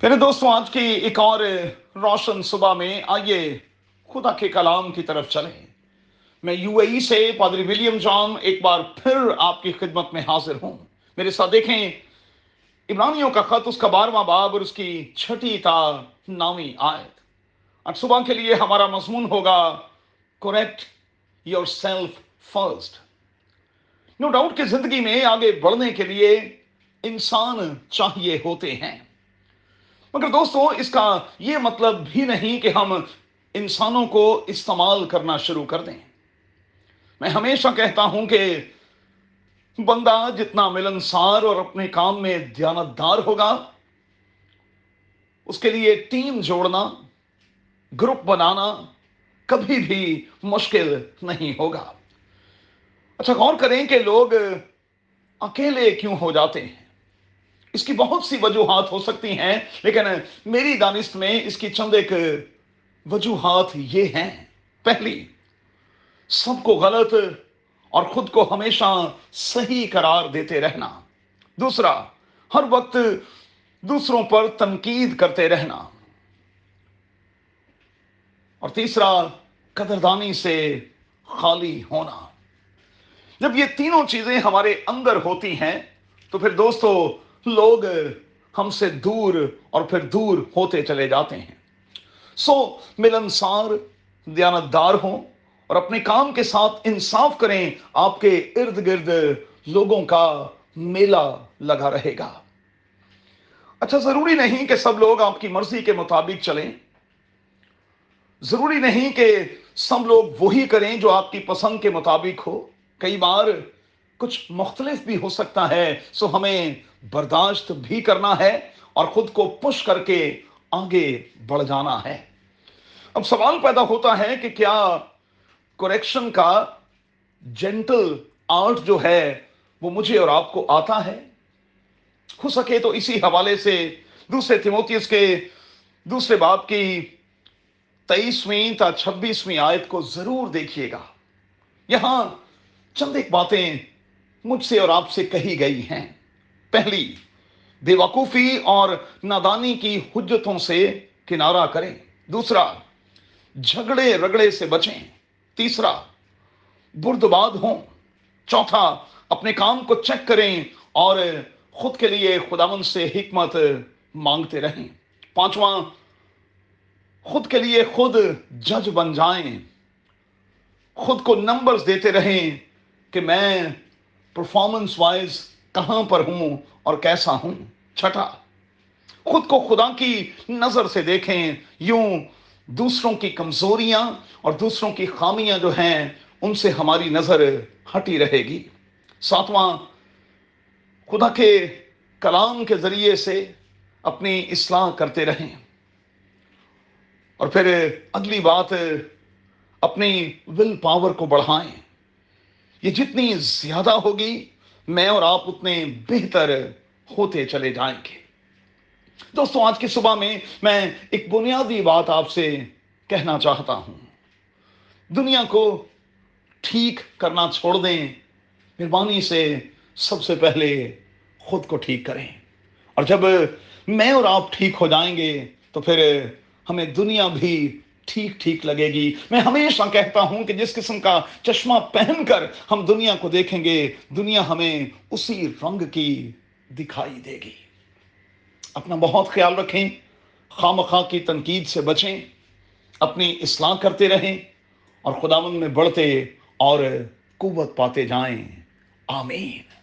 پھر دوستوں آج کی ایک اور روشن صبح میں آئیے خدا کے کلام کی طرف چلیں۔ میں یو اے ای سے پادری ولیم جان ایک بار پھر آپ کی خدمت میں حاضر ہوں۔ میرے ساتھ دیکھیں عبرانیوں کا خط، اس کا بارواں باب اور اس کی چھٹی تا نامی آیت۔ آج صبح کے لیے ہمارا مضمون ہوگا correct yourself first no doubt کہ زندگی میں آگے بڑھنے کے لیے انسان چاہیے ہوتے ہیں۔ مگر دوستوں اس کا یہ مطلب بھی نہیں کہ ہم انسانوں کو استعمال کرنا شروع کر دیں۔ میں ہمیشہ کہتا ہوں کہ بندہ جتنا ملنسار اور اپنے کام میں دیانتدار ہوگا، اس کے لیے ٹیم جوڑنا، گروپ بنانا کبھی بھی مشکل نہیں ہوگا۔ اچھا غور کریں کہ لوگ اکیلے کیوں ہو جاتے ہیں؟ اس کی بہت سی وجوہات ہو سکتی ہیں، لیکن میری دانست میں اس کی چند ایک وجوہات یہ ہیں۔ پہلی، سب کو غلط اور خود کو ہمیشہ صحیح قرار دیتے رہنا۔ دوسرا، ہر وقت دوسروں پر تنقید کرتے رہنا۔ اور تیسرا، قدردانی سے خالی ہونا۔ جب یہ تینوں چیزیں ہمارے اندر ہوتی ہیں، تو پھر دوستو لوگ ہم سے دور اور پھر دور ہوتے چلے جاتے ہیں۔ سو ملنسار دیانتدار ہوں اور اپنے کام کے ساتھ انصاف کریں، آپ کے ارد گرد لوگوں کا میلہ لگا رہے گا۔ اچھا ضروری نہیں کہ سب لوگ آپ کی مرضی کے مطابق چلیں۔ ضروری نہیں کہ سب لوگ وہی کریں جو آپ کی پسند کے مطابق ہو۔ کئی بار کچھ مختلف بھی ہو سکتا ہے، سو ہمیں برداشت بھی کرنا ہے اور خود کو پش کر کے آگے بڑھ جانا ہے۔ اب سوال پیدا ہوتا ہے کہ کیا کریکشن کا جینٹل آرٹ جو ہے وہ مجھے اور آپ کو آتا ہے؟ ہو سکے تو اسی حوالے سے دوسرے تیموتیس کے دوسرے باپ کی تیئیسویں تا چھبیسویں آیت کو ضرور دیکھیے گا۔ یہاں چند ایک باتیں مجھ سے اور آپ سے کہی گئی ہیں۔ پہلی بے وقوفی اور نادانی کی حجتوں سے کنارہ کریں۔ دوسرا، جھگڑے رگڑے سے بچیں۔ تیسرا بردباد ہوں۔ چوتھا، اپنے کام کو چیک کریں اور خود کے لیے خداون سے حکمت مانگتے رہیں۔ پانچواں، خود کے لیے خود جج بن جائیں۔ خود کو نمبرز دیتے رہیں کہ میں پرفارمنس وائز کہاں پر ہوں اور کیسا ہوں؟ چھٹا۔ خود کو خدا کی نظر سے دیکھیں، یوں دوسروں کی کمزوریاں اور دوسروں کی خامیاں جو ہیں، ان سے ہماری نظر ہٹی رہے گی۔ ساتواں، خدا کے کلام کے ذریعے سے اپنی اصلاح کرتے رہیں۔ اور پھر اگلی بات، اپنی ول پاور کو بڑھائیں۔ یہ جتنی زیادہ ہوگی، میں اور آپ اتنے بہتر ہوتے چلے جائیں گے۔ دوستوں آج کی صبح میں میں ایک بنیادی بات آپ سے کہنا چاہتا ہوں۔ دنیا کو ٹھیک کرنا چھوڑ دیں، مہربانی سے سب سے پہلے خود کو ٹھیک کریں۔ اور جب میں اور آپ ٹھیک ہو جائیں گے، تو پھر ہمیں دنیا بھی ٹھیک ٹھیک لگے گی۔ میں ہمیشہ کہتا ہوں کہ جس قسم کا چشمہ پہن کر ہم دنیا کو دیکھیں گے، دنیا ہمیں اسی رنگ کی دکھائی دے گی۔ اپنا بہت خیال رکھیں خام خواہ کی تنقید سے بچیں، اپنی اصلاح کرتے رہیں اور خداون میں بڑھتے اور قوت پاتے جائیں۔ آمین۔